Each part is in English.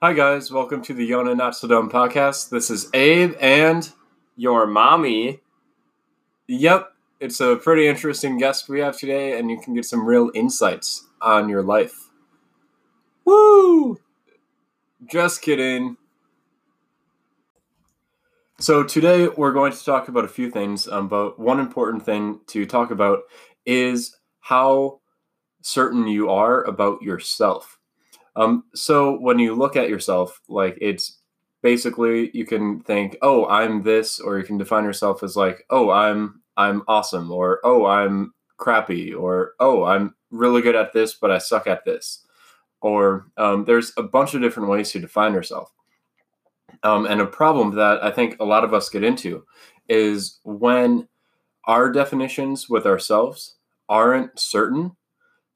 Hi, guys. Welcome to the Yona Not So Dumb podcast. This is Abe, and Your mommy. yep, it's a pretty interesting guest we have today, and you can get some real insights on your life. Woo! Just kidding. So, today we're going to talk about a few things, um, but one important thing to talk about is how certain you are about yourself. Um, so when you look at yourself, like it's basically you can think, oh, I'm this, or you can define yourself as like, oh, I'm I'm awesome, or oh, I'm crappy, or oh, I'm really good at this, but I suck at this. Or um, there's a bunch of different ways to define yourself. Um, and a problem that I think a lot of us get into is when our definitions with ourselves aren't certain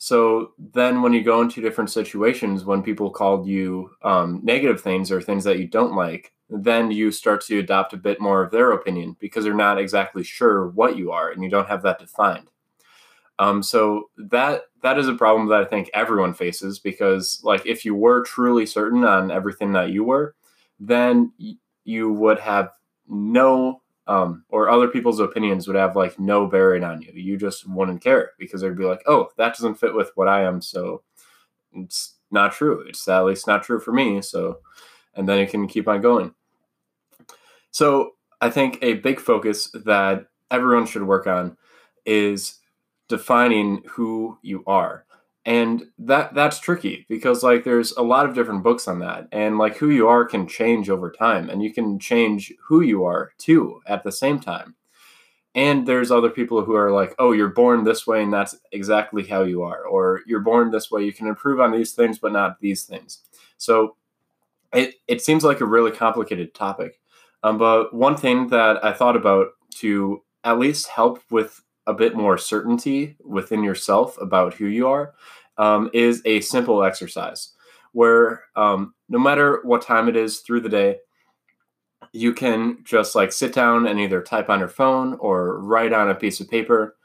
so then, when you go into different situations, when people called you um, negative things or things that you don't like, then you start to adopt a bit more of their opinion because they're not exactly sure what you are and you don't have that defined. Um, so that that is a problem that I think everyone faces because, like, if you were truly certain on everything that you were, then y- you would have no um, or other people's opinions would have like no bearing on you. You just wouldn't care because they'd be like, oh, that doesn't fit with what I am. So it's not true. It's at least not true for me. So, and then you can keep on going. So I think a big focus that everyone should work on is defining who you are and that that's tricky because like there's a lot of different books on that. And like who you are can change over time and you can change who you are too at the same time. And there's other people who are like oh you're born this way and that's exactly how you are or you're born this way. You can improve on these things but not these things. So it, it seems like a really complicated topic. Um, but one thing that i thought about to at least help with a bit more certainty within yourself about who you are um, is a simple exercise where um, no matter what time it is through the day, you can just like sit down and either type on your phone or write on a piece of paper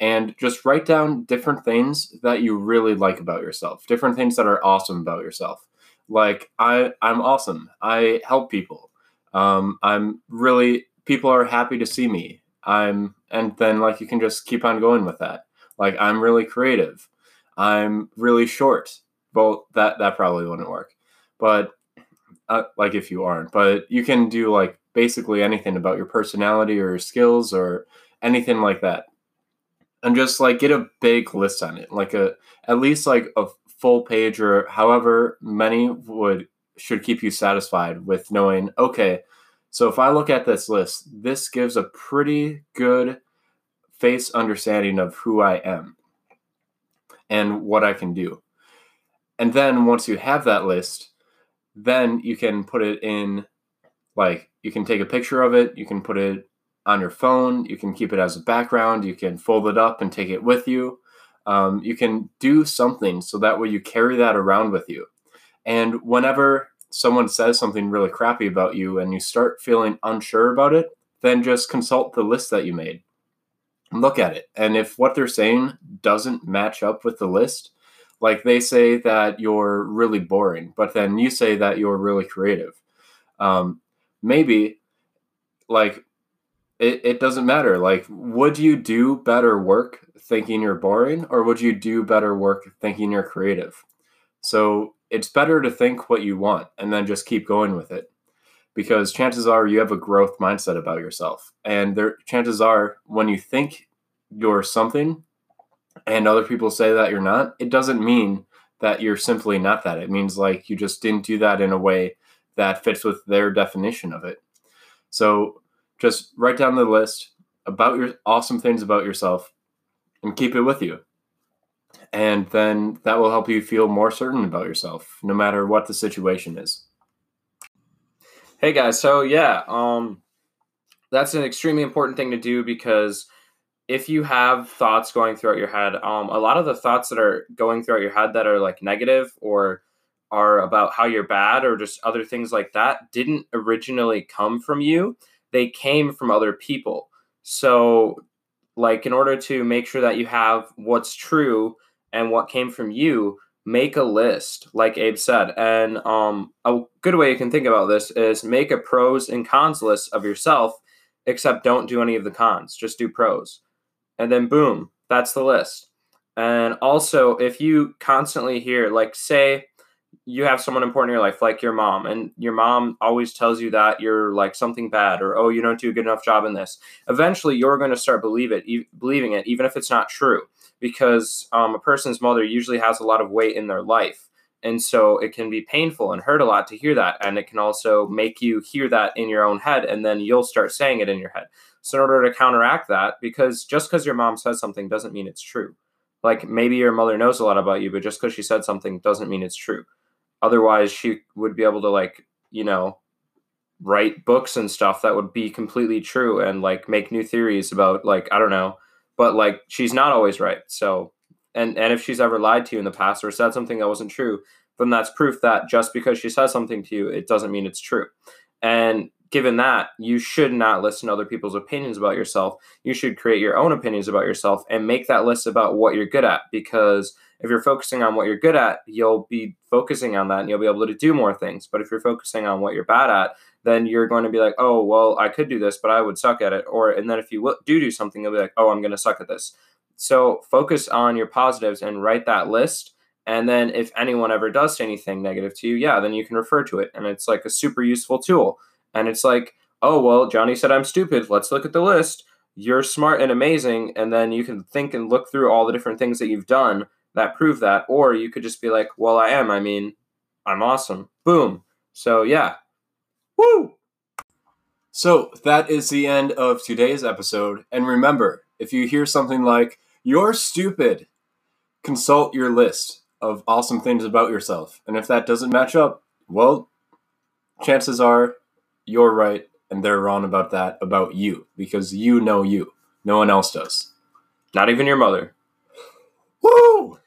and just write down different things that you really like about yourself, different things that are awesome about yourself. Like I, I'm awesome. I help people. Um, I'm really people are happy to see me. I'm and then like you can just keep on going with that. Like I'm really creative. I'm really short. Well, that that probably wouldn't work. But uh, like if you aren't, but you can do like basically anything about your personality or your skills or anything like that. And just like get a big list on it. Like a at least like a full page or however many would should keep you satisfied with knowing okay, so if I look at this list, this gives a pretty good face understanding of who I am and what I can do. And then once you have that list, then you can put it in like you can take a picture of it, you can put it on your phone, you can keep it as a background, you can fold it up and take it with you. Um, you can do something so that way you carry that around with you. And whenever someone says something really crappy about you and you start feeling unsure about it, then just consult the list that you made. Look at it. And if what they're saying doesn't match up with the list, like they say that you're really boring, but then you say that you're really creative. Um, maybe like it, it doesn't matter. Like, would you do better work thinking you're boring, or would you do better work thinking you're creative? So it's better to think what you want and then just keep going with it because chances are you have a growth mindset about yourself. And there chances are when you think you're something and other people say that you're not it doesn't mean that you're simply not that. It means like you just didn't do that in a way that fits with their definition of it. So just write down the list about your awesome things about yourself and keep it with you and then that will help you feel more certain about yourself no matter what the situation is. Hey guys so yeah um that's an extremely important thing to do because if you have thoughts going throughout your head um a lot of the thoughts that are going throughout your head that are like negative or are about how you're bad or just other things like that didn't originally come from you they came from other people. So like in order to make sure that you have what's true and what came from you, make a list, like Abe said. And um, a good way you can think about this is make a pros and cons list of yourself, except don't do any of the cons, just do pros. And then boom, that's the list. And also, if you constantly hear, like, say, you have someone important in your life, like your mom, and your mom always tells you that you're like something bad, or oh, you don't do a good enough job in this. Eventually, you're going to start believe it, e- believing it, even if it's not true, because um, a person's mother usually has a lot of weight in their life, and so it can be painful and hurt a lot to hear that, and it can also make you hear that in your own head, and then you'll start saying it in your head. So, in order to counteract that, because just because your mom says something doesn't mean it's true. Like maybe your mother knows a lot about you, but just because she said something doesn't mean it's true otherwise she would be able to like you know write books and stuff that would be completely true and like make new theories about like i don't know but like she's not always right so and and if she's ever lied to you in the past or said something that wasn't true then that's proof that just because she says something to you it doesn't mean it's true. And given that you should not listen to other people's opinions about yourself you should create your own opinions about yourself and make that list about what you're good at because if you're focusing on what you're good at, you'll be focusing on that and you'll be able to do more things. But if you're focusing on what you're bad at, then you're going to be like, oh, well, I could do this, but I would suck at it. Or, and then if you do do something, you'll be like, oh, I'm going to suck at this. So focus on your positives and write that list. And then if anyone ever does anything negative to you, yeah, then you can refer to it. And it's like a super useful tool. And it's like, oh, well, Johnny said I'm stupid. Let's look at the list. You're smart and amazing. And then you can think and look through all the different things that you've done that prove that. Or you could just be like, well, I am. I mean, I'm awesome. Boom. So, yeah. Woo! So, that is the end of today's episode. And remember, if you hear something like, you're stupid, consult your list of awesome things about yourself. And if that doesn't match up, well, chances are you're right and they're wrong about that about you because you know you. No one else does. Not even your mother. Woo!